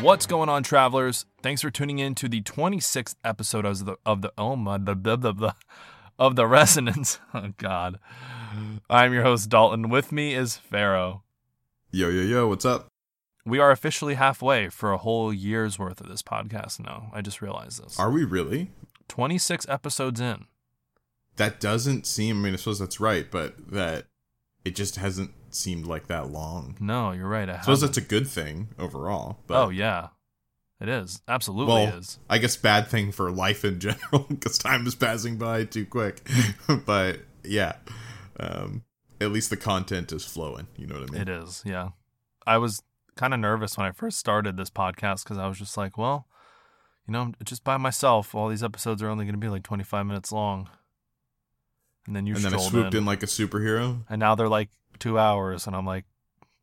What's going on, travelers? Thanks for tuning in to the 26th episode of the of the oh my the the the, the of the resonance. Oh God, I'm your host Daulton. With me is Faro. Yo, yo, yo, what's up? We are officially halfway for a whole year's worth of this podcast now. I just realized this. Are we really? 26 episodes in. That doesn't seem, I mean, I suppose that's right, but that it just hasn't seemed like that long. No, you're right. I, I suppose haven't. that's a good thing overall. But, oh yeah, it is absolutely well, is. I guess bad thing for life in general because time is passing by too quick. but yeah, um, at least the content is flowing. You know what I mean? It is, yeah. I was kind of nervous when I first started this podcast because I was just like, well, you know, just by myself, all these episodes are only going to be like 25 minutes long. And then you and then I swooped in, in like a superhero. and now they're like two hours, and I'm like,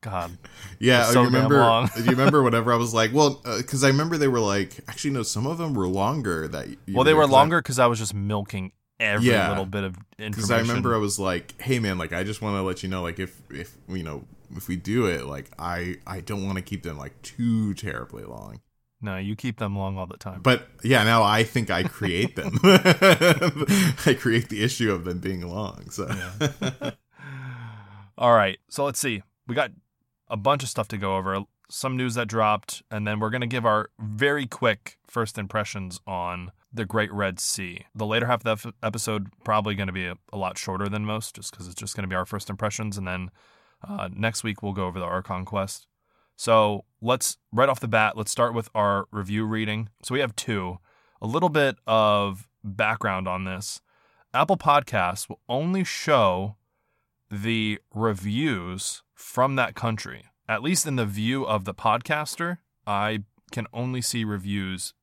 God, Yeah, I oh, so damn remember. do you remember whenever I was like, well, uh, because I remember they were like, actually, no, some of them were longer. That you well, they were 'cause I- longer because I was just milking every Yeah. little bit of information. because I remember I was like, "Hey man, like I just want to let you know, like if if you know if we do it, like I I don't want to keep them like too terribly long." No, you keep them long all the time. But yeah, now I think I create them. I create the issue of them being long. So All right. So let's see. We got a bunch of stuff to go over, some news that dropped, and then we're going to give our very quick first impressions on the Great Red Sea. The later half of the ep- episode probably going to be a, a lot shorter than most, just because it's just going to be our first impressions, and then uh, next week we'll go over the Archon quest. So let's right off the bat, let's start with our review reading. So we have two. A little bit of background on this. Apple Podcasts will only show the reviews from that country. At least in the view of the podcaster, I can only see reviews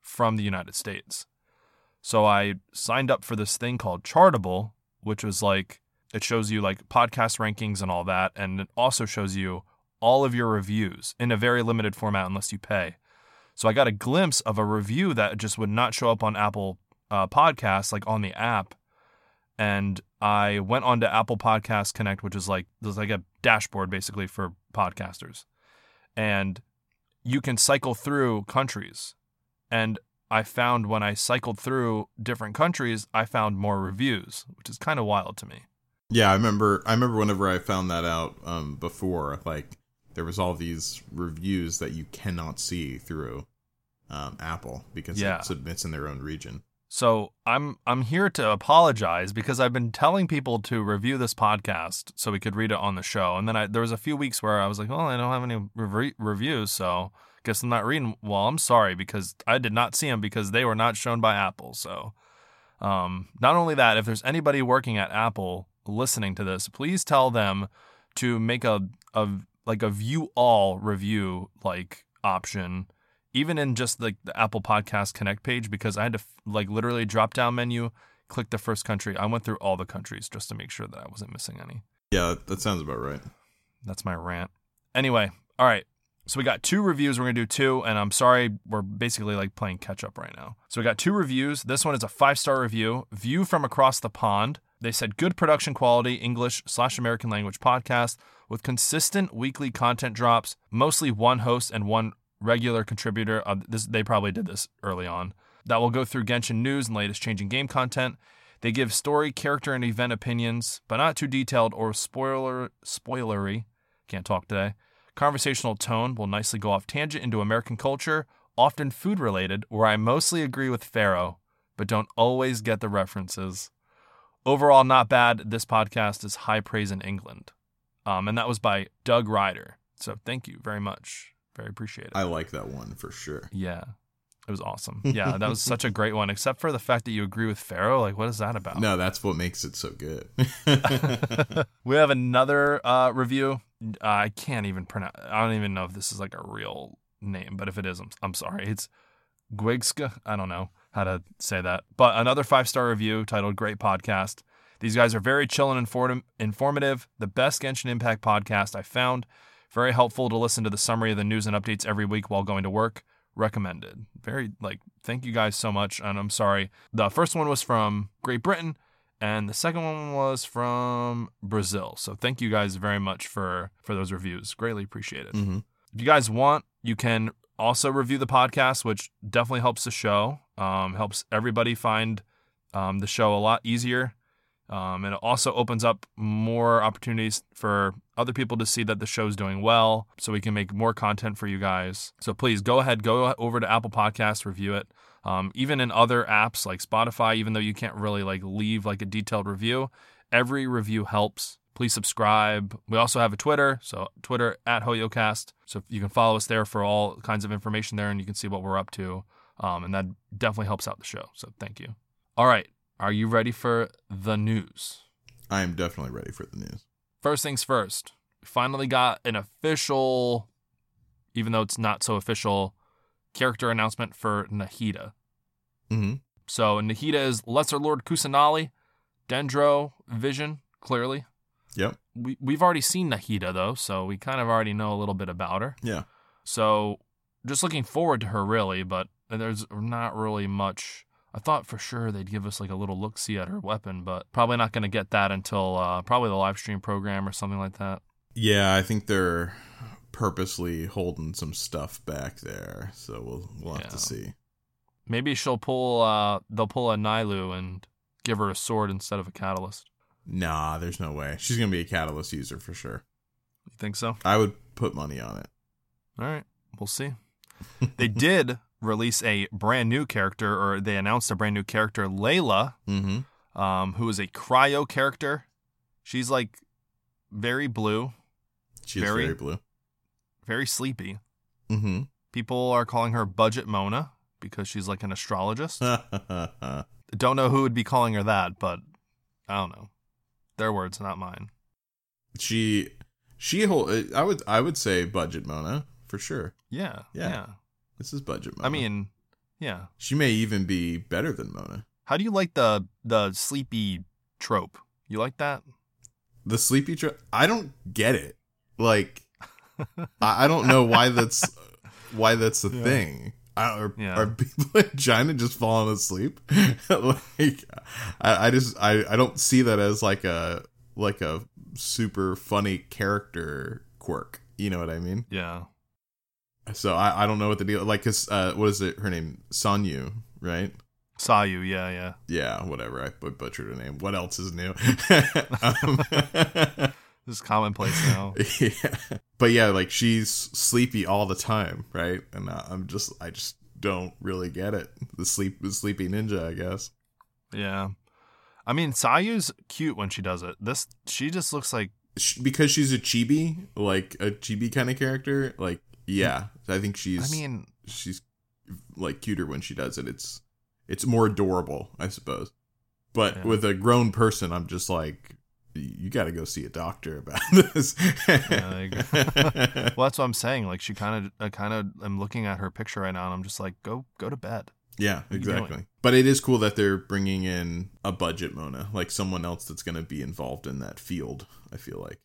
from the United States. So I signed up for this thing called Chartable, which was like it shows you like podcast rankings and all that, and it also shows you all of your reviews in a very limited format unless you pay. So I got a glimpse of a review that just would not show up on Apple uh, Podcasts, like on the app, and I went on to Apple Podcast Connect, which is like there's like a dashboard basically for podcasters, and you can cycle through countries, and I found when I cycled through different countries, I found more reviews, which is kind of wild to me. yeah, I remember. I remember whenever I found that out um, before, like there was all these reviews that you cannot see through um, Apple because Yeah. it submits in their own region. So I'm I'm here to apologize because I've been telling people to review this podcast so we could read it on the show, and then I, there was a few weeks where I was like, well, I don't have any re- reviews, so guess I'm not reading. Well, I'm sorry because I did not see them because they were not shown by Apple. So, um, not only that, if there's anybody working at Apple listening to this, please tell them to make a a like a view all review like option even in just like the Apple Podcast Connect page because I had to like literally drop down menu, click the first country. I went through all the countries just to make sure that I wasn't missing any. Yeah, that, sounds about right. That's my rant. Anyway, all right. So we got two reviews. We're gonna do two, and I'm sorry, we're basically like playing catch up right now. So we got two reviews. This one is a five star review. View from across the pond. They said good production quality English slash American language podcast with consistent weekly content drops, mostly one host and one regular contributor. Uh, this they probably did this early on. That will go through Genshin news and latest changing game content. They give story, character, and event opinions, but not too detailed or spoiler spoilery. Can't talk today. Conversational tone will nicely go off tangent into American culture, often food related, where I mostly agree with Faro, but don't always get the references. Overall, not bad. This podcast is high praise in England. Um, and that was by Doug Ryder. So thank you very much. Very appreciated. I like that one for sure. yeah. It was awesome. Yeah, that was such a great one, except for the fact that you agree with Faro. Like, what is that about? No, that's what makes it so good. we have another uh, review. Uh, I can't even pronounce. I don't even know if this is like a real name, but if it is, I'm, I'm sorry. It's Gwigska. I don't know how to say that. But another five star review titled "Great Podcast." These guys are very chill and inform- informative. The best Genshin Impact podcast I found. Very helpful to listen to the summary of the news and updates every week while going to work. Recommended. Very like thank you guys so much. And I'm sorry. The first one was from Great Britain and the second one was from Brazil. So thank you guys very much for for those reviews. Greatly appreciated. hmm If you guys want, you can Also, review the podcast, which definitely helps the show, um, helps everybody find um, the show a lot easier. Um, and it also opens up more opportunities for other people to see that the show's doing well so we can make more content for you guys. So please go ahead, go over to Apple Podcasts, review it. Um, even in other apps like Spotify, even though you can't really like leave like a detailed review, every review helps. Please subscribe. We also have a Twitter, so Twitter at HoYoCast. So you can follow us there for all kinds of information there, and you can see what we're up to. Um, and that definitely helps out the show. So thank you. All right, are you ready for the news? I am definitely ready for the news. First things first, we finally got an official, even though it's not so official, character announcement for Nahida. Mm-hmm. So Nahida is Lesser Lord Kusanali, Dendro Vision, clearly. Yep. We, we've already seen Nahida, though, so we kind of already know a little bit about her. Yeah. So just looking forward to her, really, but there's not really much. I thought for sure they'd give us like a little look see at her weapon, but probably not going to get that until uh, probably the live stream program or something like that. Yeah, I think they're purposely holding some stuff back there, so we'll we'll have Yeah. to see. Maybe she'll pull. Uh, they'll pull a Nilou and give her a sword instead of a catalyst. Nah, there's no way. She's gonna be a catalyst user for sure. You think so? I would put money on it. All right, we'll see. they did release a brand new character, or they announced a brand new character, Layla, Mm-hmm. um, who is a cryo character. She's like very blue, She is Very- very blue. very sleepy. Mm-hmm. People are calling her Budget Mona because she's like an astrologist. Don't know who would be calling her that, but I don't know. Their words, not mine. she she hold. Uh, I would I would say budget Mona for sure. Yeah, Yeah. yeah. This is budget Mona. I mean, yeah. she may even be better than Mona. How do you like the the sleepy trope? You like that? The sleepy trope. I don't get it. Like, I, I don't know why that's why that's the Yeah. thing. Are, Yeah. are people in China just falling asleep? like, I, I just I, I don't see that as like a like a super funny character quirk. You know what I mean? Yeah. So I, I don't know what the deal. Like, cause uh, what is it? Her name Sanyu, right? Sayu, yeah, yeah. Yeah, whatever. I but- butchered her name. What else is new? um, This is commonplace now. yeah. But yeah, like she's sleepy all the time, right? And uh, I'm just, I just don't really get it. The sleep, the sleepy ninja, I guess. Yeah. I mean, Sayu's cute when she does it. This she just looks like because she's a chibi, like a chibi kind of character. Like, yeah, I think she's. I mean, she's like cuter when she does it. It's, it's more adorable, I suppose. But Yeah. with a grown person, I'm just like, you got to go see a doctor about this. Yeah, well, that's what I'm saying. Like she kind of, I kind of, I'm looking at her picture right now, and I'm just like, go, go to bed. Yeah, exactly. But it is cool that they're bringing in a budget Mona, like someone else that's going to be involved in that field. I feel like.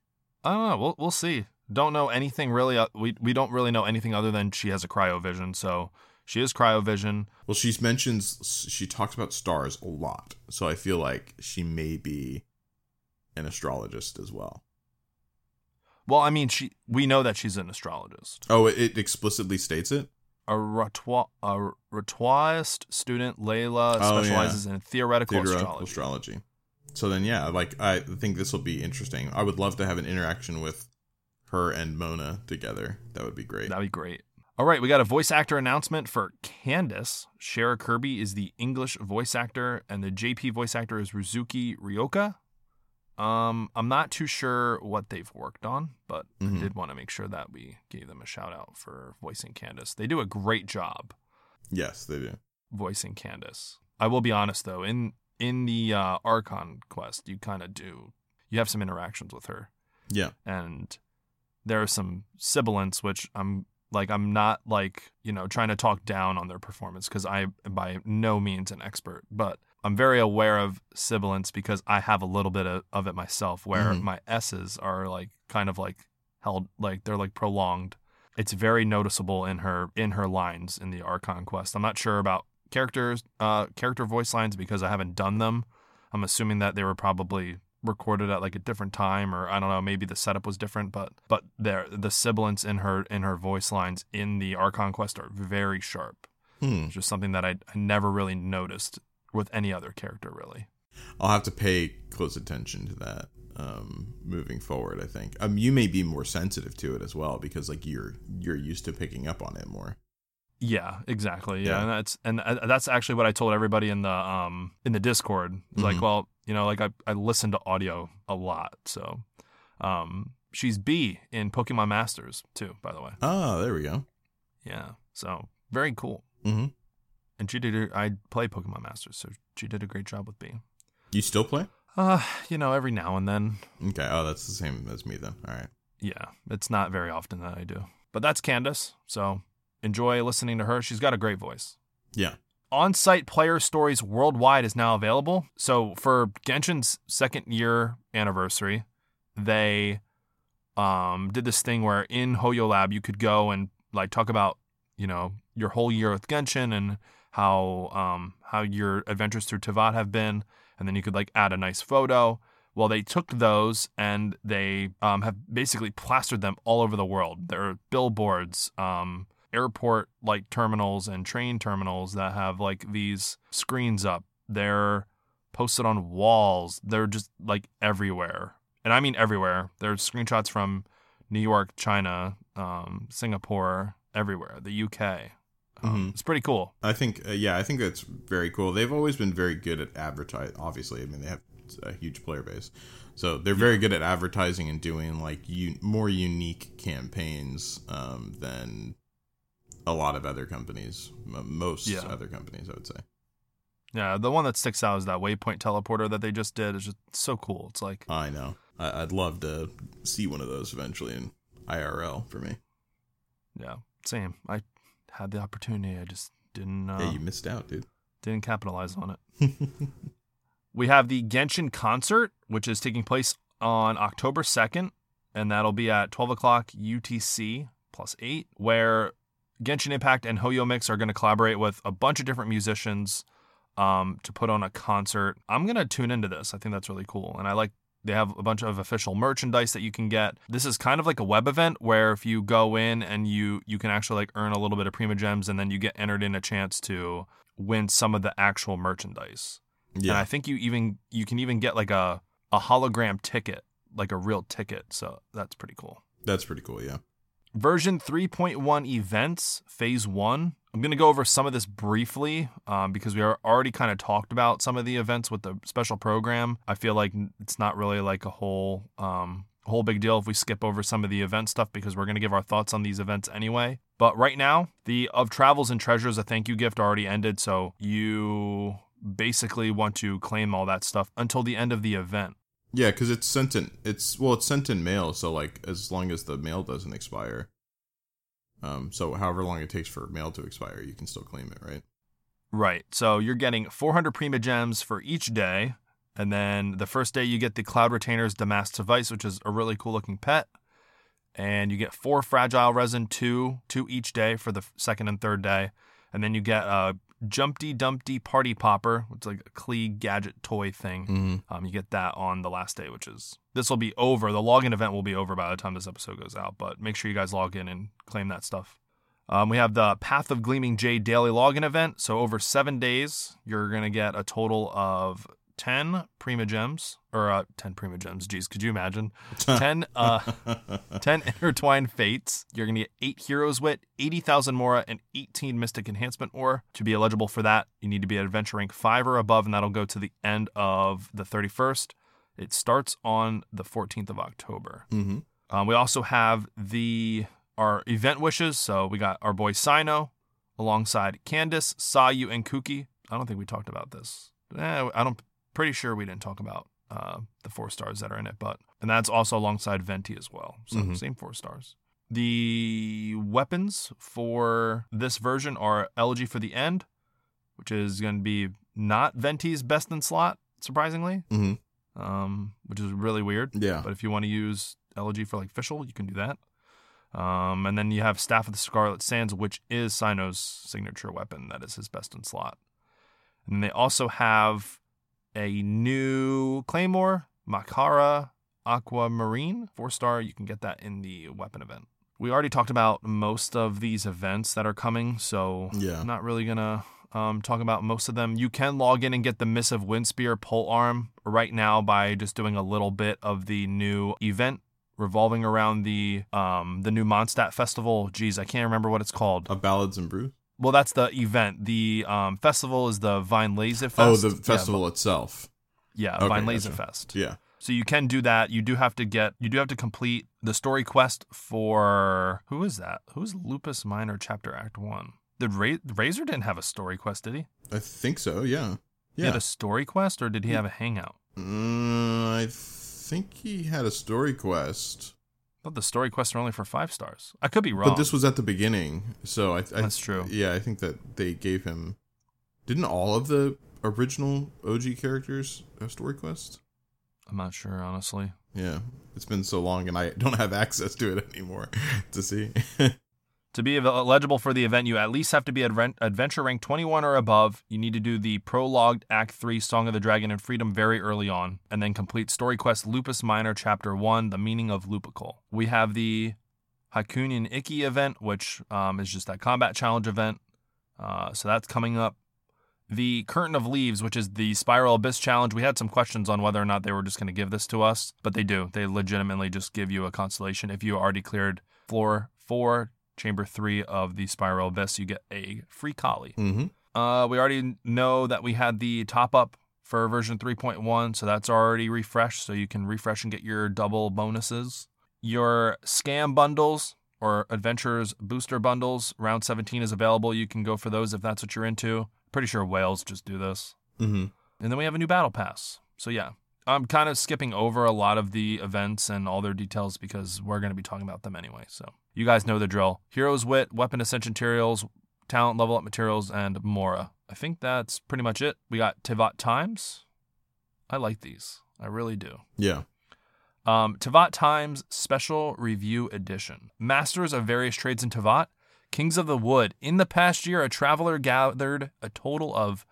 I don't know. We'll, we'll see. Don't know anything really. uh, We, we don't really know anything other than she has a cryovision. So she is cryovision. Well, she mentions she talks about stars a lot, so I feel like she may be an astrologist as well. Well, I mean, she. We know that she's an astrologist. Oh, it, it explicitly states it. A Ratwa, a student, Layla, Oh, specializes in theoretical Theoretical astrology. astrology. So then, yeah, like I think this will be interesting. I would love to have an interaction with her and Mona together. That would be great. That'd be great. All right, we got a voice actor announcement for Candace. Shara Kirby is the English voice actor, and the JP voice actor is Yuzuki Ryoka. Um, I'm not too sure what they've worked on, but Mhm. I did want to make sure that we gave them a shout out for voicing Candace. They do a great job Yes, they do. voicing Candace. I will be honest though, in in the uh, Archon quest, you kind of do you have some interactions with her Yeah. and there are some sibilants which I'm like I'm not like you know trying to talk down on their performance because I am by no means an expert, but I'm very aware of sibilants because I have a little bit of, of it myself where Mhm. my s's are like kind of like held like they're like prolonged. It's very noticeable in her in her lines in the Archon quest. I'm not sure about characters uh character voice lines because I haven't done them. I'm assuming that they were probably recorded at like a different time or I don't know, maybe the setup was different, but but there the sibilance in her in her voice lines in the Archon Quest are very sharp. Hmm. It's just something that I, I never really noticed with any other character really. I'll have to pay close attention to that um, moving forward. I think um, you may be more sensitive to it as well because like you're you're used to picking up on it more. Yeah, exactly. Yeah, Yeah. and that's and uh, that's actually what I told everybody in the um in the Discord. It's Like, well, you know, like I I listen to audio a lot, so um she's B in Pokemon Masters too, by the way. Oh, there we go. Yeah, so very cool. hmm And she did. a- I play Pokemon Masters, so she did a great job with B. You still play? Uh, you know, every now and then. Okay. Oh, that's the same as me then. All right. Yeah, it's not very often that I do. But that's Candace, so enjoy listening to her. She's got a great voice. Yeah. On site player stories worldwide is now available. So for Genshin's second year anniversary, they um, did this thing where in Hoyo Lab you could go and like talk about, you know, your whole year with Genshin and how um, how your adventures through Teyvat have been, and then you could like add a nice photo. Well, they took those and they um, have basically plastered them all over the world. There are billboards, um, airport like terminals and train terminals that have like these screens up. They're posted on walls. They're just like everywhere. And I mean everywhere. There's screenshots from New York, China, um, Singapore, everywhere, the UK. Um, Mhm. It's pretty cool. I think, uh, yeah, I think that's very cool. They've always been very good at advertise. Obviously, I mean, they have a huge player base, so they're very good at advertising and doing like u- more unique campaigns um, than a lot of other companies. Most Yeah. other companies, I would say. Yeah, the one that sticks out is that waypoint teleporter that they just did. It's just so cool. It's like, I know. I- I'd love to see one of those eventually in IRL for me. yeah, same. I had the opportunity. I just didn't uh, yeah, you missed out, dude. didn't capitalize on it. We have the Genshin concert, which is taking place on October 2nd, and that'll be at 12 o'clock UTC plus 8, where Genshin Impact and Hoyo Mix are going to collaborate with a bunch of different musicians um, to put on a concert. I'm going to tune into this. I think that's really cool. And I like they have a bunch of official merchandise that you can get. This is kind of like a web event where if you go in and you you can actually like earn a little bit of Primogems and then you get entered in a chance to win some of the actual merchandise. And I think you even you can even get like a a hologram ticket, like a real ticket. So that's pretty cool. that's pretty cool. Yeah. Version 3.1 events, phase one. I'm going to go over some of this briefly um, because we are already kind of talked about some of the events with the special program. I feel like it's not really like a whole um, whole big deal if we skip over some of the event stuff because we're going to give our thoughts on these events anyway. But right now, the of travels and treasures a thank you gift already ended, so you basically want to claim all that stuff until the end of the event. Yeah, because it's sent in. It's well, it's sent in mail. So like, as long as the mail doesn't expire, um, so however long it takes for mail to expire, you can still claim it, right? Right. So you're getting 400 Primogems for each day. And then the first day, you get the Cloud Retainer's Damask Device, which is a really cool looking pet. And you get four Fragile Resin, two, two each day for the second and third day. And then you get a Jumpty Dumpty Party Popper, It's like a Klee gadget toy thing. Mm-hmm. Um, you get that on the last day, which is this will be over. The login event will be over by the time this episode goes out, but make sure you guys log in and claim that stuff. Um, we have the Path of Gleaming Jade daily login event. So over seven days, you're gonna get a total of ten Primogems or uh, ten Primogems. Geez, could you imagine? ten uh, 10 intertwined fates. You're going to get 8 heroes wit, 80,000 mora, and 18 mystic enhancement ore. To be eligible for that, you need to be at adventure rank 5 or above, and that'll go to the end of the 31st. It starts on the 14th of October. mm-hmm. Um, we also have the our event wishes. So we got our boy Cyno alongside Candace, Sayu, and Kuki. I don't think we talked about this. Eh, I don't. Pretty sure we didn't talk about uh, the four stars that are in it, but and that's also alongside Venti as well. So Mhm. same four stars. The weapons for this version are Elegy for the End, which is going to be not Venti's best in slot, surprisingly, Mm-hmm. um, which is really weird. Yeah. But if you want to use Elegy for like Fischl, you can do that. Um, and then you have Staff of the Scarlet Sands, which is Cyno's signature weapon. That is his best in slot. And they also have a new Claymore Makhaira Aquamarine, four star. You can get that in the weapon event. We already talked about most of these events that are coming, so Yeah. I'm not really gonna um, talk about most of them. You can log in and get the Missive Windspear pole arm right now by just doing a little bit of the new event revolving around the um, the new Mondstadt festival. Geez, I can't remember what it's called. A ballads and brews. Well, that's the event. The um, festival is the Weinlesefest. Oh, the Yeah, festival itself. Yeah, Okay, Weinlese gotcha. Fest. Yeah. So you can do that. You do have to get. You do have to complete the story quest for who is that? Who's Lupus Minor Chapter Act One? Did Ra- Razor didn't have a story quest? Did he? I think so. Yeah. He had Yeah. a story quest, or did he have a hangout? Mm, I think he had a story quest, thought the story quests are only for five stars. I could be wrong. but this was at the beginning, so I. I That's true. Yeah, I think that they gave him. Didn't all of the original OG characters have story quests? I'm not sure, honestly. Yeah, it's been so long, and I don't have access to it anymore to see. To be eligible for the event, you at least have to be adven- adventure rank 21 or above. You need to do the prologued Act 3 Song of the Dragon and Freedom very early on, and then complete story quest Lupus Minor Chapter 1 The Meaning of Lupical. We have the Hakunin Ikki event, which um, is just that combat challenge event. Uh, so that's coming up. The Curtain of Leaves, which is the Spiral Abyss challenge, we had some questions on whether or not they were just going to give this to us, but they do. They legitimately just give you a constellation. If you already cleared floor four, chamber three of the Spiral Abyss, you get a free Collei. mm-hmm. Uh, we already know that we had the top up for version 3.1, so that's already refreshed, so you can refresh and get your double bonuses. Your scam bundles or adventures booster bundles, round 17 is available. You can go for those if that's what you're into. Pretty sure whales just do this. Mm-hmm. And then we have a new battle pass. So yeah, I'm kind of skipping over a lot of the events and all their details because we're going to be talking about them anyway. So you guys know the drill. Heroes Wit, Weapon Ascension materials, Talent Level Up materials, and Mora. I think that's pretty much it. We got Teyvat Times. I like these. I really do. Yeah. Um, Teyvat Times Special Review Edition. Masters of various trades in Teyvat, Kings of the Wood. In the past year, a traveler gathered a total of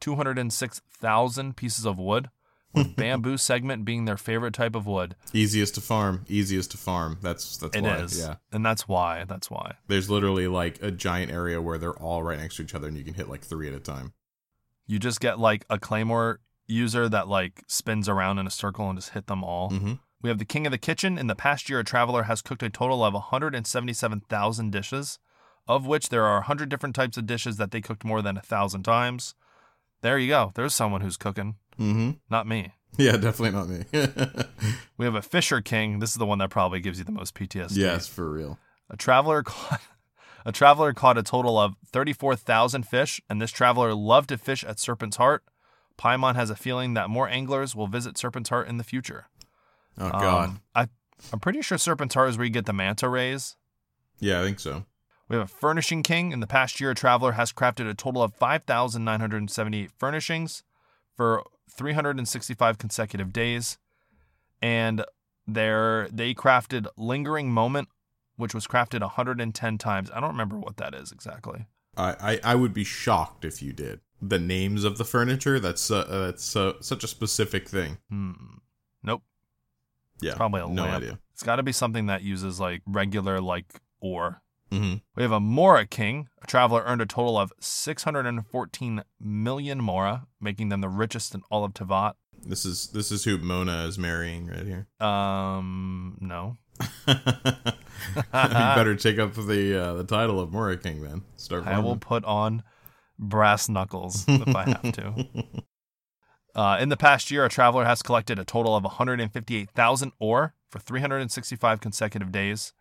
206,000 pieces of wood, with bamboo segment being their favorite type of wood. Easiest to farm. Easiest to farm. That's that's It why. is, Yeah. And that's why. That's why. There's literally like a giant area where they're all right next to each other, and you can hit like three at a time. You just get like a Claymore user that like spins around in a circle and just hit them all. Mm-hmm. We have the King of the Kitchen. In the past year, a traveler has cooked a total of 177,000 dishes, of which there are 100 different types of dishes that they cooked more than a thousand times. There you go. There's someone who's cooking, Mm-hmm. not me. Yeah, definitely not me. We have a Fisher King. This is the one that probably gives you the most PTSD. yes, for real. A traveler caught a traveler caught a total of 34,000 fish, and this traveler loved to fish at Serpent's Heart. Paimon has a feeling that more anglers will visit Serpent's Heart in the future. Oh god. Um, I I'm pretty sure Serpent's Heart is where you get the manta rays. yeah, I think so. We have a Furnishing King. In the past year, a traveler has crafted a total of 5,978 furnishings for 365 consecutive days. And there they crafted Lingering Moment, which was crafted 110 times. I don't remember what that is exactly. I, I, I would be shocked if you did. The names of the furniture, that's uh, that's uh, such a specific thing. Hmm. Nope. Yeah. Probably a no lamp. idea. It's got to be something that uses like regular like ore. Mm-hmm. We have a Mora King. A traveler earned a total of 614 million Mora, making them the richest in all of Teyvat. This is this is who Mona is marrying right here. Um, no. you better take up the uh, the title of Mora King then. Start I will put on brass knuckles if I have to. Uh, in the past year, a traveler has collected a total of 158,000 ore for 365 consecutive days.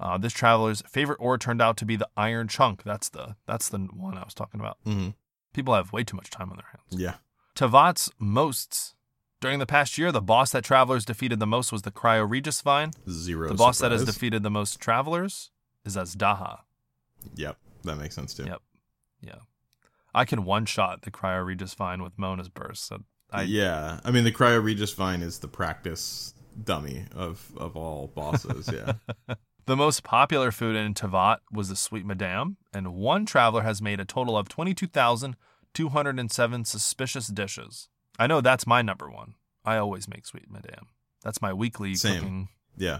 Uh, this traveler's favorite ore turned out to be the iron chunk. That's the that's the one I was talking about. Mhm. People have way too much time on their hands. Yeah. Teyvat's mosts. During the past year, the boss that travelers defeated the most was the Cryo Regis Vine. Zero. The boss that has defeated the most travelers is Azdaha. Yep, that makes sense too. Yep. Yeah. I can one shot the Cryo Regis Vine with Mona's burst. So I, yeah, I mean the Cryo Regis Vine is the practice dummy of of all bosses. Yeah. The most popular food in Teyvat was the Sweet Madame, and one traveler has made a total of 22,207 suspicious dishes. I know that's my number one. I always make sweet madame. That's my weekly Same. cooking. Yeah.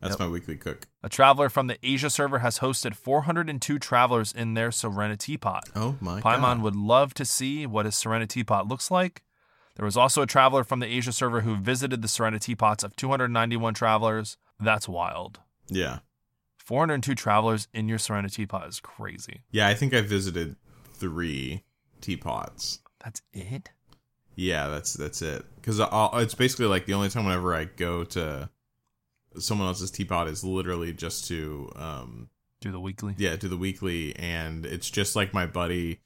That's Yep. my weekly cook. A traveler from the Asia server has hosted 402 travelers in their Serenity Pot. Oh my god. Paimon god. would love to see what his Serenity Pot looks like. There was also a traveler from the Asia server who visited the Serenity Pots of 291 travelers. That's wild. Yeah. 402 travelers in your Serenity Pot is crazy. Yeah, I think I visited three teapots. That's it? Yeah, that's that's it. Because it's basically like the only time whenever I go to someone else's teapot is literally just to um Do the weekly? yeah do the weekly, and it's just like my buddy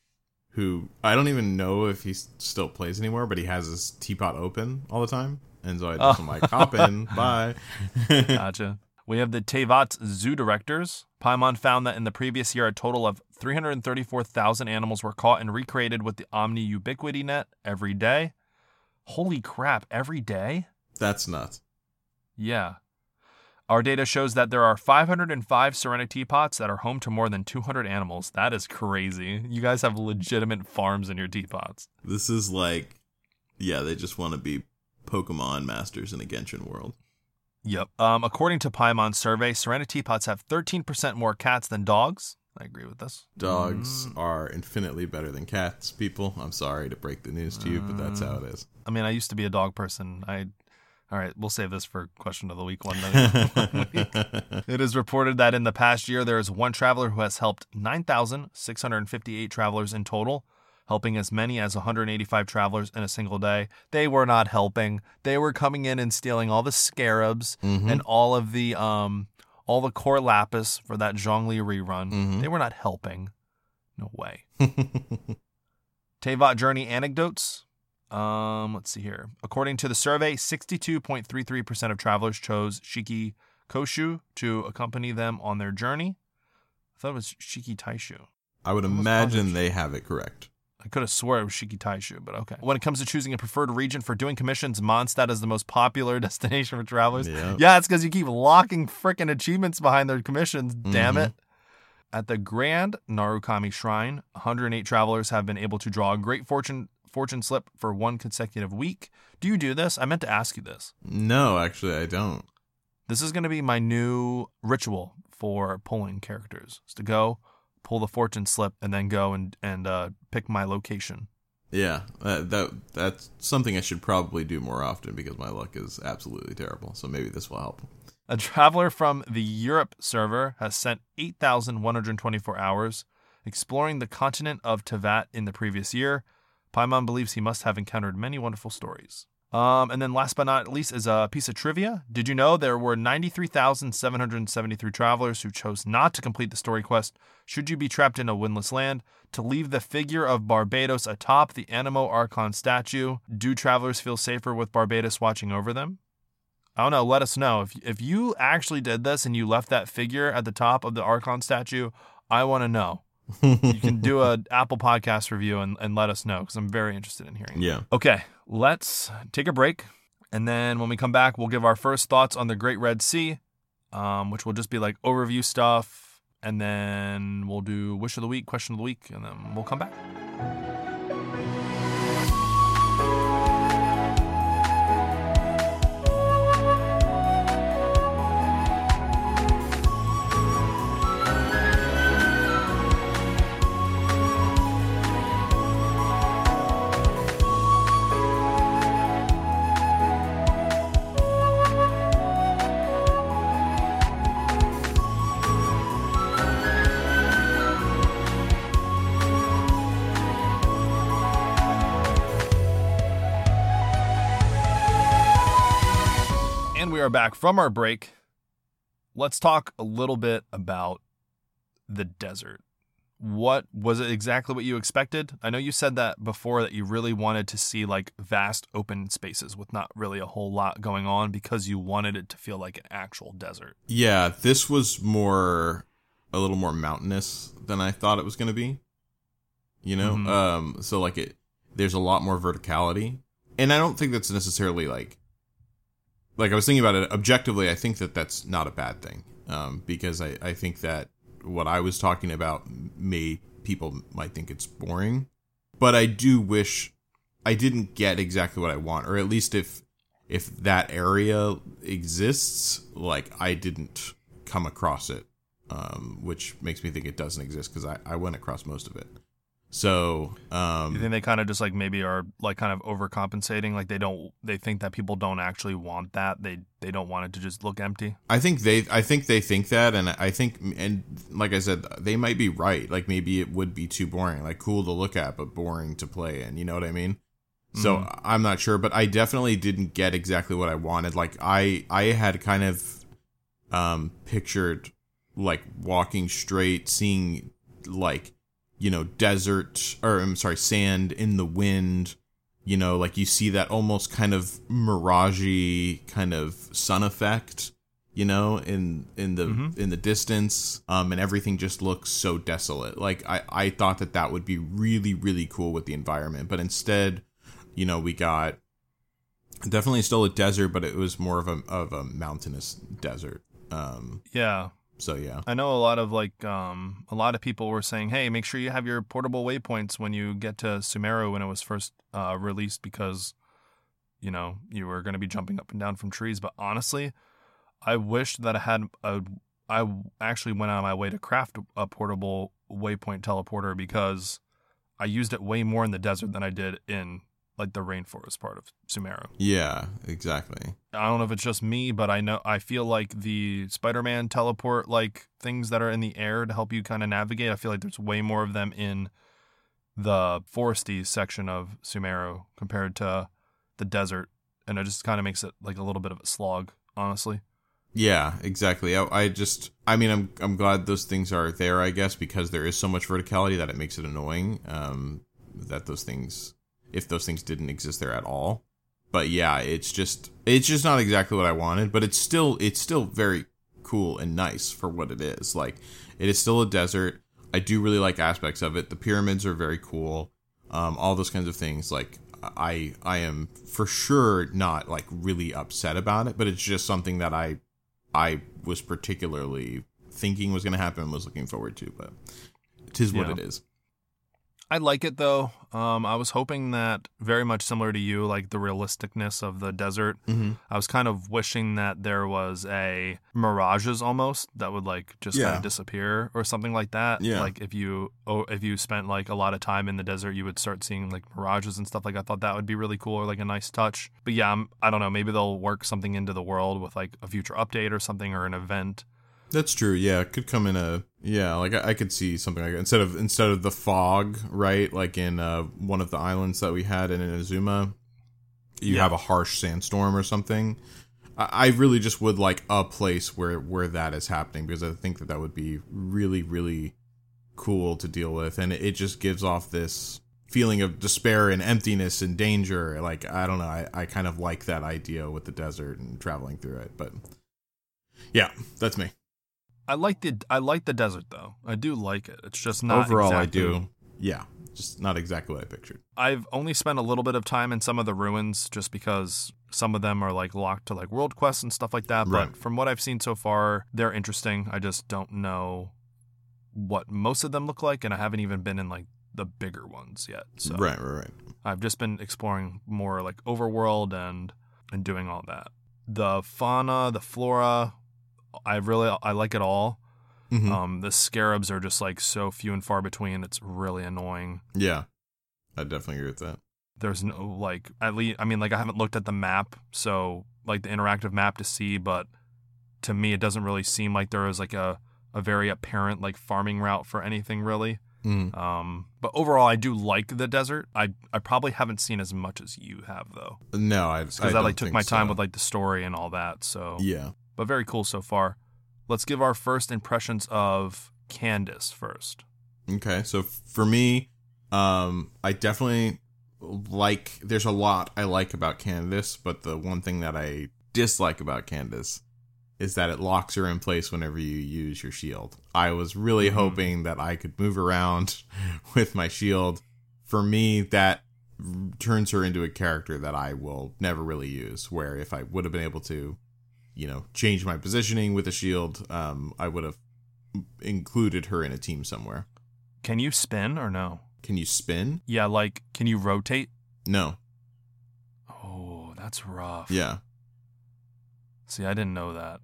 who I don't even know if he still plays anymore, but he has his teapot open all the time, and so I just Oh. am like hop in, bye. Gotcha. We have the Teyvat Zoo directors. Paimon found that in the previous year, a total of 334,000 animals were caught and recreated with the Omni Ubiquity Net every day. Holy crap, every day? That's nuts. Yeah. Our data shows that there are 505 Serenity Teapots that are home to more than 200 animals. That is crazy. You guys have legitimate farms in your teapots. This is like, yeah, they just want to be Pokemon masters in a Genshin world. Yep. Um, according to Paimon's survey, Serenity Teapots have 13% more cats than dogs. I agree with this. Dogs Mm. are infinitely better than cats, people. I'm sorry to break the news to you, but that's how it is. I mean, I used to be a dog person. I, all right, we'll save this for question of the week one. day. it is reported that in the past year, there is one traveler who has helped 9,658 travelers in total, helping as many as 185 travelers in a single day. They were not helping. They were coming in and stealing all the scarabs Mhm. and all of the um all the Cor Lapis for that Zhongli rerun. Mhm. They were not helping. No way. Teyvat Journey anecdotes. Um, let's see here. According to the survey, 62.33% of travelers chose Shiki Koshu to accompany them on their journey. I thought it was Shiki Taishu. I would imagine they have it correct. I could have swore it was Shiki Taishu, but okay. When it comes to choosing a preferred region for doing commissions, Mondstadt is the most popular destination for travelers. Yep. Yeah, it's because you keep locking freaking achievements behind their commissions. Damn Mhm. it. At the Grand Narukami Shrine, 108 travelers have been able to draw a great fortune fortune slip for one consecutive week. Do you do this? I meant to ask you this. No, actually, I don't. This is going to be my new ritual for pulling characters. Is to go pull the fortune slip and then go and and uh, pick my location. Yeah, that, that that's something I should probably do more often because my luck is absolutely terrible. So maybe this will help. A traveler from the Europe server has sent 8,124 hours exploring the continent of Teyvat in the previous year. Paimon believes he must have encountered many wonderful stories. Um, and then last but not least is a piece of trivia. Did you know there were 93,773 travelers who chose not to complete the story quest, should you be trapped in a windless land, to leave the figure of Barbatos atop the Anemo Archon statue? Do travelers feel safer with Barbatos watching over them? I don't know. Let us know if if you actually did this and you left that figure at the top of the Archon statue. I want to know. You can do an Apple Podcast review and, and let us know because I'm very interested in hearing. Yeah. Okay, let's take a break, and then when we come back, we'll give our first thoughts on the Great Red Sea, um, which will just be like overview stuff, and then we'll do wish of the week, question of the week, and then we'll come back. Are back from our break. Let's talk a little bit about the desert. What was it exactly what you expected? I know you said that before that you really wanted to see like vast open spaces with not really a whole lot going on because you wanted it to feel like an actual desert. Yeah, this was more a little more mountainous than I thought it was going to be. You know, Mhm. um, so like it, there's a lot more verticality, and I don't think that's necessarily like, like I was thinking about it objectively. I think that that's not a bad thing, um, because I I think that what I was talking about may people might think it's boring, but I do wish I didn't get exactly what I want, or at least if if that area exists, like I didn't come across it, um, which makes me think it doesn't exist because I, I went across most of it. So um, You think they kind of just like maybe are like kind of overcompensating? Like they don't, they think that people don't actually want that. They they don't want it to just look empty. I think they I think they think that and I think and like I said they might be right like maybe it would be too boring like cool to look at but boring to play in you know what I mean so Mhm. I'm not sure but I definitely didn't get exactly what I wanted like I I had kind of um pictured like walking straight seeing like you know desert or I'm sorry sand in the wind you know like you see that almost kind of miragey kind of sun effect you know in in the Mhm. in the distance um and everything just looks so desolate. Like i i thought that that would be really really cool with the environment but instead you know we got definitely still a desert but it was more of a of a mountainous desert um. Yeah, so yeah I know a lot of like um a lot of people were saying, hey, make sure you have your portable waypoints when you get to Sumeru when it was first uh, released because you know you were going to be jumping up and down from trees. But honestly, I wished that I had a. I actually went out of my way to craft a portable waypoint teleporter because I used it way more in the desert than I did in like the rainforest part of Sumeru. yeah exactly I don't know if it's just me, but I know I feel like the Spider-Man teleport like things that are in the air to help you kind of navigate. I feel like there's way more of them in the foresty section of Sumeru compared to the desert, and it just kind of makes it like a little bit of a slog, honestly. Yeah, exactly. I, I just, I mean, I'm, I'm glad those things are there. I guess because there is so much verticality that it makes it annoying. Um, that those things, if those things didn't exist there at all. But yeah, it's just, it's just not exactly what I wanted. But it's still, it's still very cool and nice for what it is. Like, it is still a desert. I do really like aspects of it. The pyramids are very cool. Um, all those kinds of things. Like, I, I am for sure not like really upset about it. But it's just something that I I was particularly thinking was going to happen and was looking forward to, but tis what Yeah. it is. I like it though. Um, I was hoping that very much similar to you, like the realisticness of the desert. Mm-hmm. I was kind of wishing that there was a mirages almost that would like just kind of disappear or something like that. Yeah. Like if you oh, if you spent like a lot of time in the desert, you would start seeing like mirages and stuff. Like I thought that would be really cool or like a nice touch. But yeah, I'm, I don't know. Maybe they'll work something into the world with like a future update or something or an event. That's true. Yeah, it could come in a yeah, like I, I could see something like that. instead of instead of the fog, right? Like in uh, one of the islands that we had in Inazuma, you Yeah. have a harsh sandstorm or something. I, I really just would like a place where where that is happening because I think that that would be really really cool to deal with, and it, it just gives off this feeling of despair and emptiness and danger. Like I don't know, I, I kind of like that idea with the desert and traveling through it, but yeah, that's me. I like the I like the desert though. I do like it. It's just not Overall, exactly- I do. Yeah, just not exactly what I pictured. I've only spent a little bit of time in some of the ruins just because some of them are like locked to like world quests and stuff like that. Right. But from what I've seen so far, they're interesting. I just don't know what most of them look like, and I haven't even been in like the bigger ones yet. So Right, right, right. I've just been exploring more like overworld and and doing all that. The fauna, the flora, I really I like it all. Mhm. Um, the scarabs are just like so few and far between. It's really annoying. yeah, I definitely agree with that. there's no like at least I mean like I haven't looked at the map, so like the interactive map to see, but to me it doesn't really seem like there is like a a very apparent like farming route for anything really. Mm. Um, but overall, I do like the desert. I I probably haven't seen as much as you have though, No, I because I, don't like took my time so. with like the story and all that. So, yeah. But very cool so far. Let's give our first impressions of Candace first. Okay, so for me, um, I definitely like. There's a lot I like about Candace, but the one thing that I dislike about Candace is that it locks her in place whenever you use your shield. I was really Mhm. hoping that I could move around with my shield. For me, that r- turns her into a character that I will never really use. Where if I would have been able to, you know, change my positioning with a shield, um, I would have included her in a team somewhere. Can you spin or no? Can you spin? Yeah, like can you rotate? No. Oh, that's rough. Yeah. See, I didn't know that.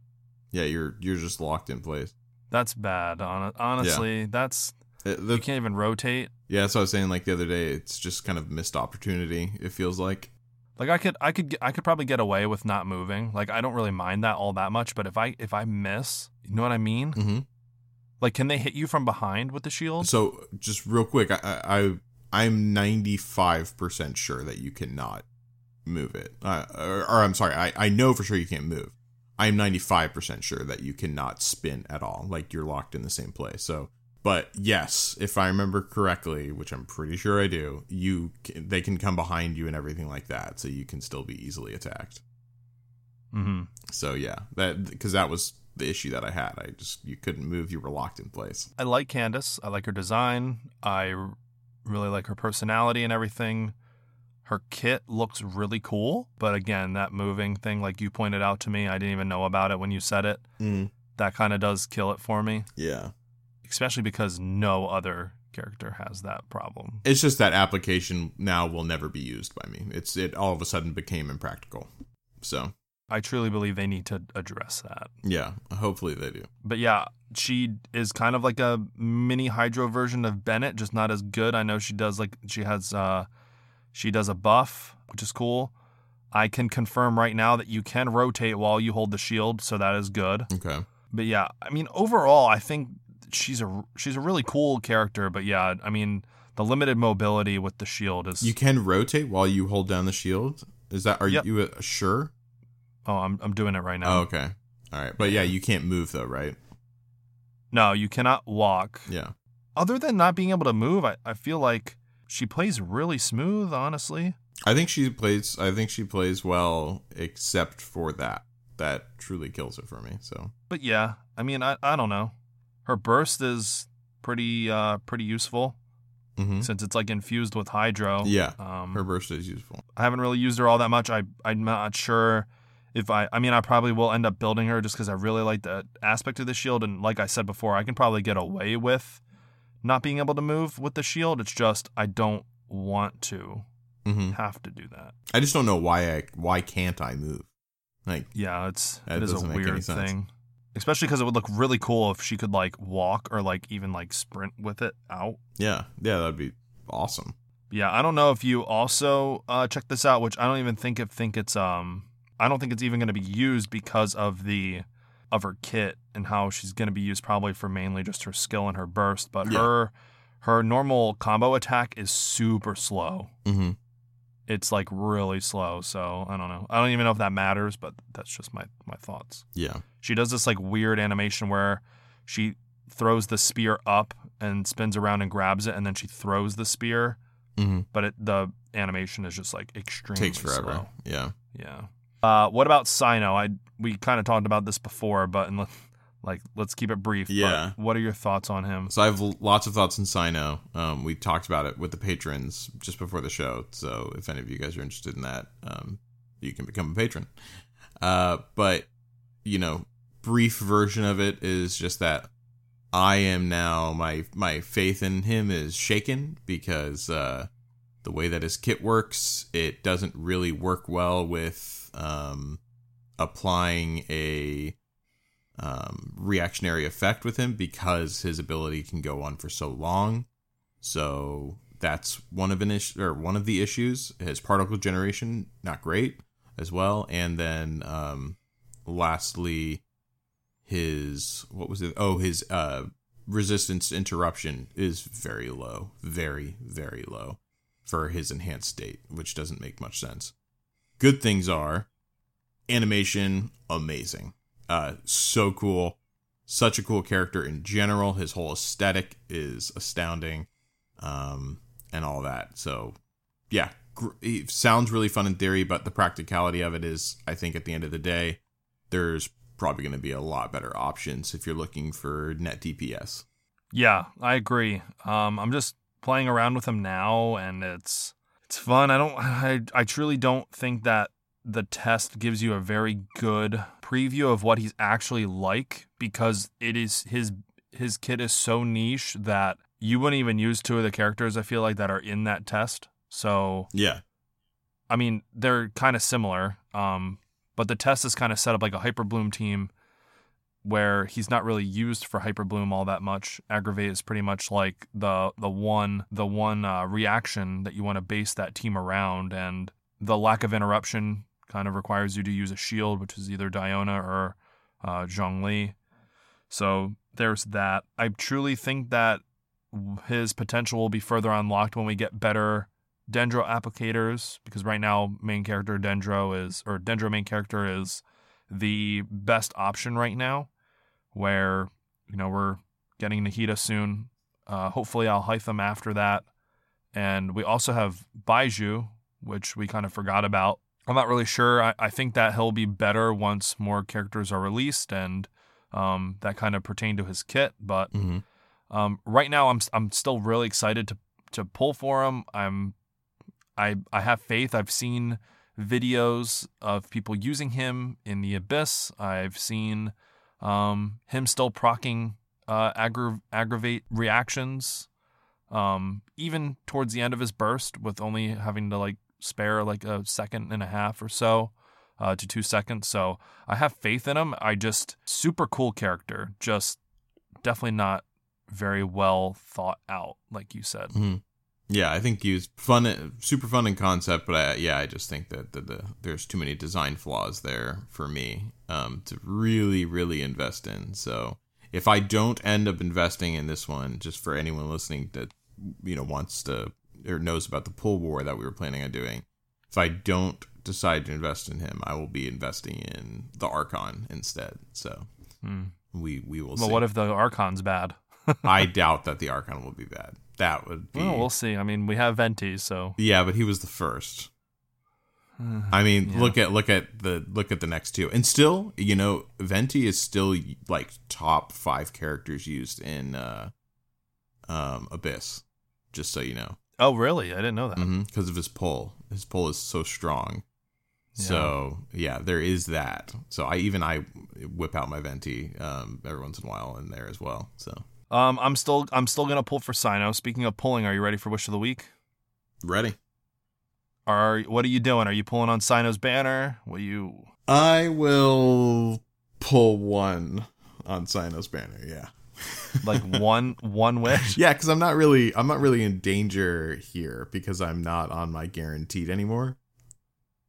Yeah, you're you're just locked in place. That's bad. Hon- honestly, that's Uh, the- you can't even rotate. yeah, that's what I was saying. Like the other day, it's just kind of missed opportunity. It feels like. Like I could, I could, I could probably get away with not moving. Like I don't really mind that all that much. But if I, if I miss, you know what I mean? Mm-hmm. Like, can they hit you from behind with the shield? So just real quick, I, I I'm 95 percent sure that you cannot move it. Uh, or, or I'm sorry, I I know for sure you can't move. I'm 95 percent sure that you cannot spin at all. Like you're locked in the same place. So, but yes, if I remember correctly, which I'm pretty sure I do, you can, they can come behind you and everything like that, so you can still be easily attacked. Mm-hmm. So yeah, that because that was the issue that I had. I just you couldn't move. You were locked in place. I like Candace. I like her design. I really like her personality and everything. Her kit looks really cool, but again, that moving thing, like you pointed out to me, I didn't even know about it when you said it. Mm. That kind of does kill it for me, Yeah. Especially because no other character has that problem. It's just that application now will never be used by me. It's it all of a sudden became impractical. So I truly believe they need to address that. yeah, hopefully they do. But yeah, she is kind of like a mini Hydro version of Bennett, just not as good. I know she does like she has uh she does a buff, which is cool. I can confirm right now that you can rotate while you hold the shield, so that is good. Okay. But yeah, I mean overall, I think she's a she's a really cool character. But yeah, I mean the limited mobility with the shield is. You can rotate while you hold down the shield. Is that are Yep. you uh, sure? oh, I'm I'm doing it right now. Oh, okay. All right. But yeah, you can't move though, right? No, you cannot walk. Yeah. Other than not being able to move, I, I feel like she plays really smooth. Honestly. I think she plays I think she plays well except for that. That truly kills it for me. So, But yeah, I mean, I, I don't know. Her burst is pretty uh pretty useful mhm. since it's like infused with hydro. yeah, Um, her burst is useful. I haven't really used her all that much. I I'm not sure if I. I mean, I probably will end up building her just because I really like the aspect of the shield. And like I said before, I can probably get away with not being able to move with the shield. It's just I don't want to hmm have to do that. I just don't know why I why can't I move? Like Yeah, it's it is a weird thing. Especially because it would look really cool if she could like walk or like even like sprint with it out. yeah, yeah, that'd be awesome. Yeah, I don't know if you also uh, check this out, which I don't even think if think it's um I don't think it's even going to be used because of the of her kit and how she's going to be used probably for mainly just her skill and her burst, but Yeah. her her normal combo attack is super slow. Mm-hmm. It's like really slow, so I don't know. I don't even know if that matters, but that's just my my thoughts. Yeah. She does this like weird animation where she throws the spear up and spins around and grabs it and then she throws the spear Mm-hmm. but it, the animation is just like extremely Takes forever. slow. Yeah. Yeah. Uh, what about Cyno? I we kind of talked about this before, but in, like let's keep it brief. but Yeah. what are your thoughts on him? So I have lots of thoughts on Cyno. Um, we talked about it with the patrons just before the show. So if any of you guys are interested in that, um, you can become a patron. Uh, but you know, brief version of it is just that I am now my my faith in him is shaken because uh, the way that his kit works, it doesn't really work well with um, applying a um, reactionary effect with him because his ability can go on for so long. So that's one of an issue or one of the issues. His particle generation not great as well, and then um, lastly, his what was it? Oh, his uh, resistance interruption is very low, very very low for his enhanced state, which doesn't make much sense. Good things are animation amazing uh so cool such a cool character in general his whole aesthetic is astounding um and all that so yeah gr- it sounds really fun in theory but the practicality of it is i think at the end of the day there's probably going to be a lot better options if you're looking for net dps Yeah, I agree. Um, I'm just playing around with him now, and it's it's fun. I don't. I I truly don't think that the test gives you a very good preview of what he's actually like because it is his his kit is so niche that you wouldn't even use two of the characters I feel like that are in that test. So yeah I mean, they're kind of similar. Um, but the test is kind of set up like a Hyper Bloom team where he's not really used for Hyper Bloom all that much. Aggravate is pretty much like the the one the one uh, reaction that you want to base that team around, and the lack of interruption kind of requires you to use a shield, which is either Diona or uh, Zhongli. So there's that. I truly think that his potential will be further unlocked when we get better Dendro applicators, because right now main character Dendro is or Dendro main character is the best option right now. Where you know we're getting Nahida soon. Uh, hopefully, Alhaitham after that, and we also have Baizhu, which we kind of forgot about. I'm not really sure. I, I think that he'll be better once more characters are released and um, that kind of pertain to his kit. But Mm-hmm. um, right now, I'm I'm still really excited to to pull for him. I'm I I have faith. I've seen videos of people using him in the abyss. I've seen um, him still procking uh, aggra- aggravate reactions, um, even towards the end of his burst, with only having to like spare like a second and a half or so uh, to two seconds. So I have faith in him. I just super cool character, just definitely not very well thought out, like you said. Mm-hmm. Yeah, I think he's fun, super fun in concept, but I, yeah, I just think that the, the, there's too many design flaws there for me um, to really, really invest in. So if I don't end up investing in this one, just for anyone listening that you know wants to or knows about the pull war that we were planning on doing, if I don't decide to invest in him, I will be investing in the Archon instead. So Hmm. we we will. Well, see. what if the Archon's bad? I doubt that the Archon will be bad. That would be. Well, we'll see. I mean, we have Venti, so Yeah, but he was the first. I mean, Yeah. look at look at the look at the next two, and still, you know, Venti is still like top five characters used in uh, um, Abyss. Just so you know, oh really? I didn't know that. because of his pull. His pull is so strong. So yeah, there is that. So I even I whip out my Venti um, every once in a while in there as well. So Um, I'm still I'm still gonna pull for Cyno. Speaking of pulling, are you ready for Wish of the Week? ready. Are what are you doing? Are you pulling on Cyno's banner? Will you? I will pull one on Cyno's banner. Yeah. Like one one wish. Yeah, because I'm not really I'm not really in danger here because I'm not on my guaranteed anymore.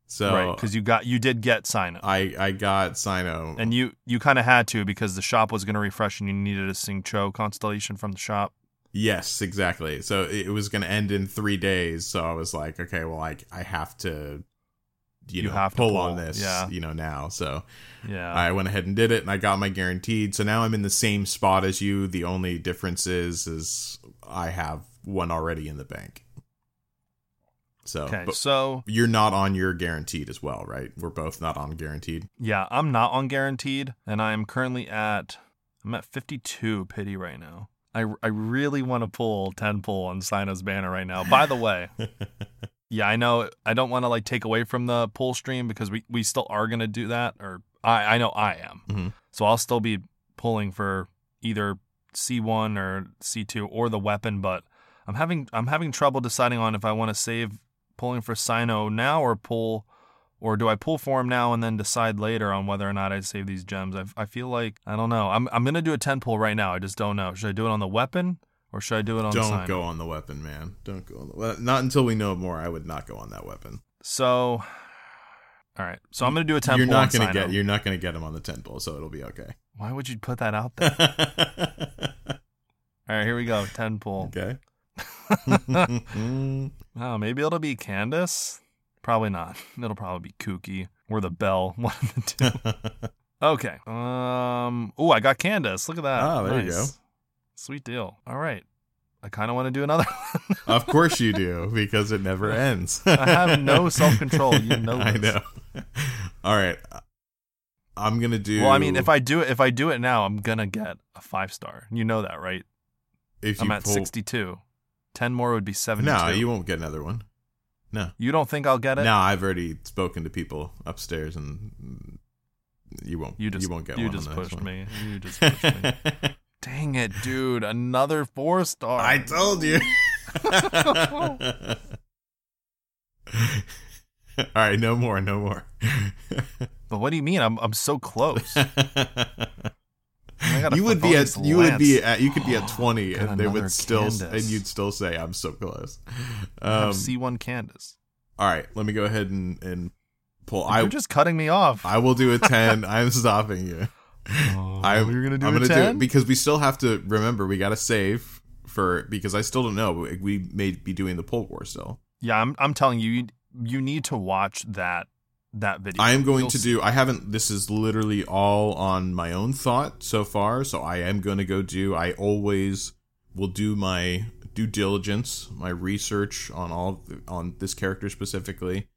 So right, because you got you did get Cyno, I I got Cyno and you you kind of had to because the shop was going to refresh and you needed a Xingqiu constellation from the shop. yes exactly. So it was going to end in three days. So I was like, okay, well I I have to you, You know have to pull, pull, on this yeah. you know now. So Yeah, I went ahead and did it, and I got my guaranteed. So now I'm in the same spot as you. The only difference is is I have one already in the bank. So okay. so you're not on your guaranteed as well, right? We're both not on guaranteed. yeah, I'm not on guaranteed, and I'm currently at I'm at 52 pity right now. I I really want to pull 10 pull on Cyno's banner right now. By the way. Yeah, I know. I don't want to like take away from the pull stream because we, we still are gonna do that, or I I know I am. Mhm. So I'll still be pulling for either C one or C two or the weapon, but I'm having I'm having trouble deciding on if I want to save pulling for Cyno now or pull, or do I pull for him now and then decide later on whether or not I save these gems. I, I feel like I don't know. I'm I'm gonna do a ten pull right now. I just don't know. Should I do it on the weapon or should I do it on Don't go on the weapon, man. Don't go on the well, not until we know more. I would not go on that weapon. So, all right. So I'm gonna do a ten you're not gonna Cyno. get you're not gonna get him on the ten pull, so it'll be okay. Why would you put that out there? All right, here we go. Ten pull. okay. Oh, maybe it'll be Candace. Probably not. It'll probably be Kuki or the Bell. One of the two. Okay. Um. Oh, I got Candace. Look at that. Oh, there you go. Sweet deal. All right. I kind of want to do another. one. of course you do, because it never ends. I have no self-control. You know I this. know. All right. I'm gonna do. Well, I mean, if I do it, if I do it now, I'm gonna get a five star. You know that, right? if I'm at pull, 62. Ten more would be 72. no, you won't get another one. No, You don't think I'll get it? no, I've already spoken to people upstairs, and you won't. You just you won't get one. you just on the next pushed me. You just pushed me. Dang it, dude! Another four star. I told you. All right, no more, no more. But what do you mean? I'm I'm so close. You would be at you would be at you could be at 20 and they would still and you'd still say I'm so close. Um, C1 Candace. all right, let me go ahead and and pull You're I just cutting me off. I will do a 10. I'm stopping you. Oh, I you're gonna do I'm gonna 10? do it because we still have to remember we got to save for because I still don't know. We- We may be doing the poll war still. Yeah, I'm I'm telling you, you, need to watch that that video. I am going You'll to do. I haven't. This is literally all on my own thought so far. So I am going to go do. I always will do my due diligence, my research on all on this character specifically,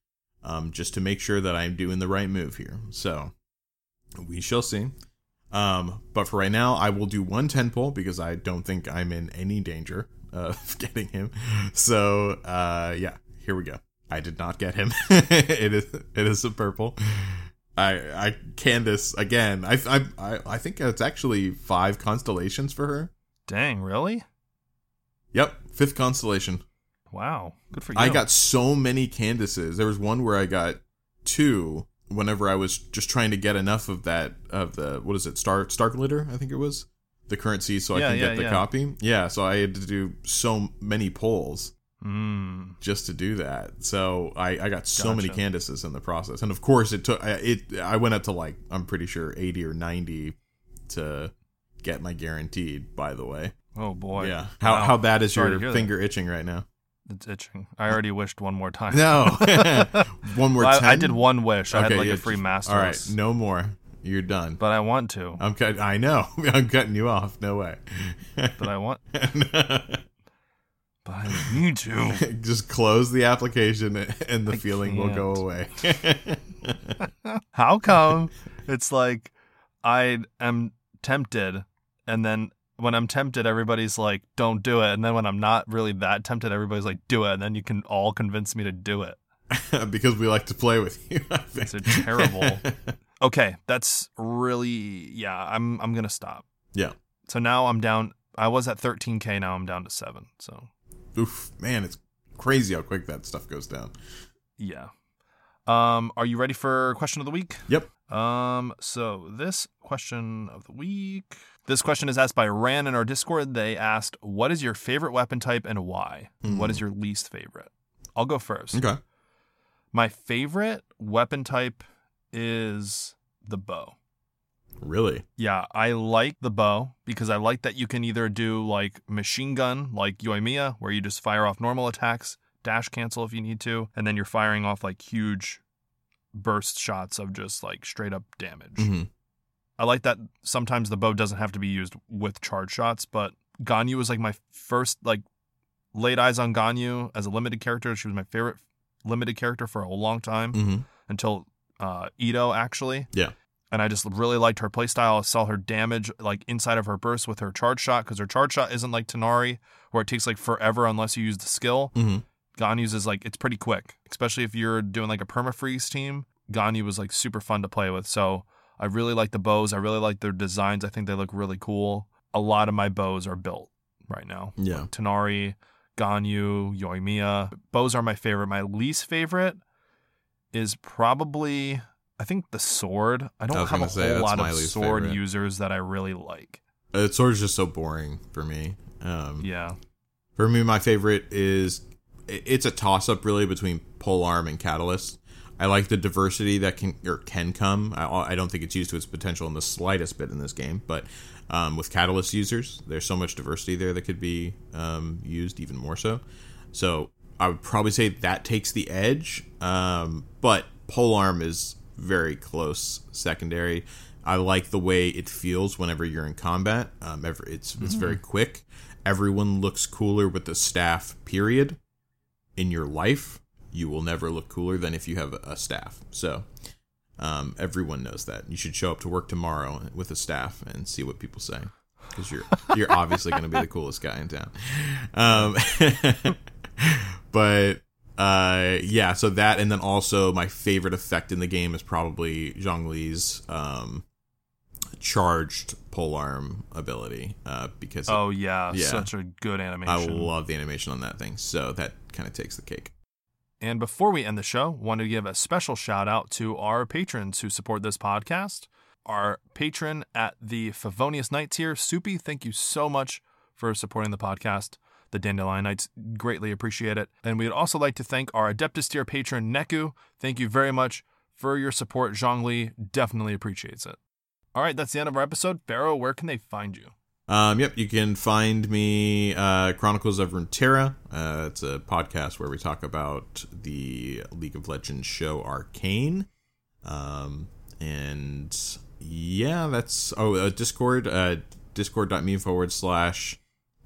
um, just to make sure that I'm doing the right move here. So we shall see. Um, but for right now, I will do one ten pull because I don't think I'm in any danger of getting him. So uh, yeah, here we go. I did not get him. it is it is a purple. I I Candace again. I I I- I think it's actually five constellations for her. Dang, really? Yep, fifth constellation. Wow, good for you. I got so many Candaces. There was one where I got two whenever I was just trying to get enough of that of the what is it Star Star Glitter I think it was the currency so Yeah, I can yeah, get the yeah. copy. Yeah, so I had to do so many polls Mm, just to do that. So I, I got so many Gotcha. Candaces in the process, and of course it took I- it. I went up to like I'm pretty sure eighty or ninety to get my guaranteed. By the way, oh boy. yeah. How Wow. how bad is Sorry your hear that. finger itching right now? It's itching. I already wished one more time. No, one more. Well, I, I did one wish. I had like yeah, a free master. All right, no more. You're done. But I want to. I'm cut. I know. I'm cutting you off. No way. But I want. But I need to. Just close the application, and the I feeling will go away. How come it's like I am tempted, and then when I'm tempted, everybody's like, "Don't do it," and then when I'm not really that tempted, everybody's like, "Do it," and then you can all convince me to do it. because we like to play with you. It's a terrible. okay, that's really yeah. I'm I'm gonna stop. Yeah. So now I'm down. I was at 13k. Now I'm down to seven. So Oof, man, it's crazy how quick that stuff goes down. yeah. Um, are you ready for question of the week? Yep. Um, so this question of the week. This question is asked by Ran in our Discord. They asked, "What is your favorite weapon type and why? And What is your least favorite?" I'll go first. Okay. My favorite weapon type is the bow. Really? Yeah, I like the bow because I like that you can either do like machine gun, like Yoimiya, where you just fire off normal attacks, dash cancel if you need to, and then you're firing off like huge burst shots of just like straight up damage. Mm-hmm. I like that sometimes the bow doesn't have to be used with charge shots, but Ganyu was like my first like laid eyes on Ganyu as a limited character. She was my favorite limited character for a long time Mm-hmm. until uh, Itto actually. Yeah. And I just really liked her playstyle. I saw her damage like inside of her burst with her charge shot because her charge shot isn't like Tighnari where it takes like forever unless you use the skill. Mm-hmm. Ganyu's is like it's pretty quick, especially if you're doing like a permafreeze team. Ganyu was like super fun to play with. So I really like the bows. I really like their designs. I think they look really cool. A lot of my bows are built right now. Yeah. Tighnari, Ganyu, Yoimiya. Bows are my favorite. My least favorite is probably I think the sword. I I don't was have a say, whole lot of sword favorite. users that I really like. Uh, sword's is just so boring for me. Um, Yeah. For me, my favorite is i- it's a toss up really between pole arm and catalyst. I like the diversity that can or can come. I, I don't think it's used to its potential in the slightest bit in this game, but um, with catalyst users, there's so much diversity there that could be um, used even more so. So I would probably say that takes the edge, um, but pole arm is very close secondary. I like the way it feels whenever you're in combat. Um, ever, it's it's very quick. Everyone looks cooler with the staff. Period. In your life, you will never look cooler than if you have a staff. So, um, everyone knows that. You should show up to work tomorrow with a staff and see what people say, because you're you're obviously going to be the coolest guy in town. Um, but uh, yeah, so that, and then also my favorite effect in the game is probably Zhongli's um, charged polearm ability, uh, because Oh yeah, Yeah. such a good animation. I love the animation on that thing. So that kind of takes the cake. And before we end the show, want to give a special shout out to our patrons who support this podcast. Our patron at the Favonius Knight tier, Soupy, thank you so much for supporting the podcast. The Dandelion Knights greatly appreciate it. And we'd also like to thank our Adeptus tier patron, Neku. Thank you very much for your support. Zhongli definitely appreciates it. All right, that's the end of our episode. Faro, where can they find you? Um, yep, you can find me uh, Chronicles of Runeterra. Uh, it's a podcast where we talk about the League of Legends show Arcane. Um, and yeah, that's oh uh, Discord, uh, discord.me forward slash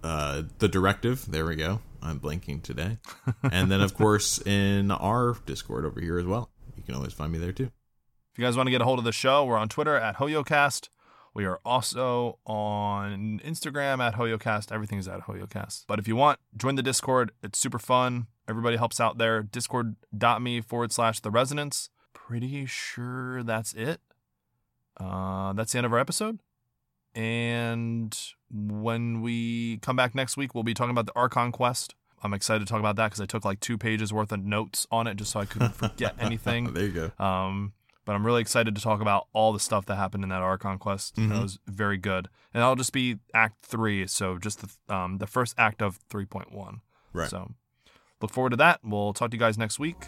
uh, the directive. There we go. I'm blanking today. and then of course in our Discord over here as well. You can always find me there too. If you guys want to get a hold of the show, we're on Twitter at HoYoCast. We are also on Instagram at HoYoCast. Everything is at HoYoCast. But if you want, join the Discord. It's super fun. Everybody helps out there. Discord.me forward slash the resonance. Pretty sure that's it. Uh, that's the end of our episode. And when we come back next week, we'll be talking about the Archon Quest. I'm excited to talk about that because I took like two pages worth of notes on it just so I couldn't forget anything. there you go. Um, but I'm really excited to talk about all the stuff that happened in that Archon quest. That Mhm. was very good, and that'll just be Act Three, so just the um, the first act of 3.1. Right. So look forward to that. We'll talk to you guys next week.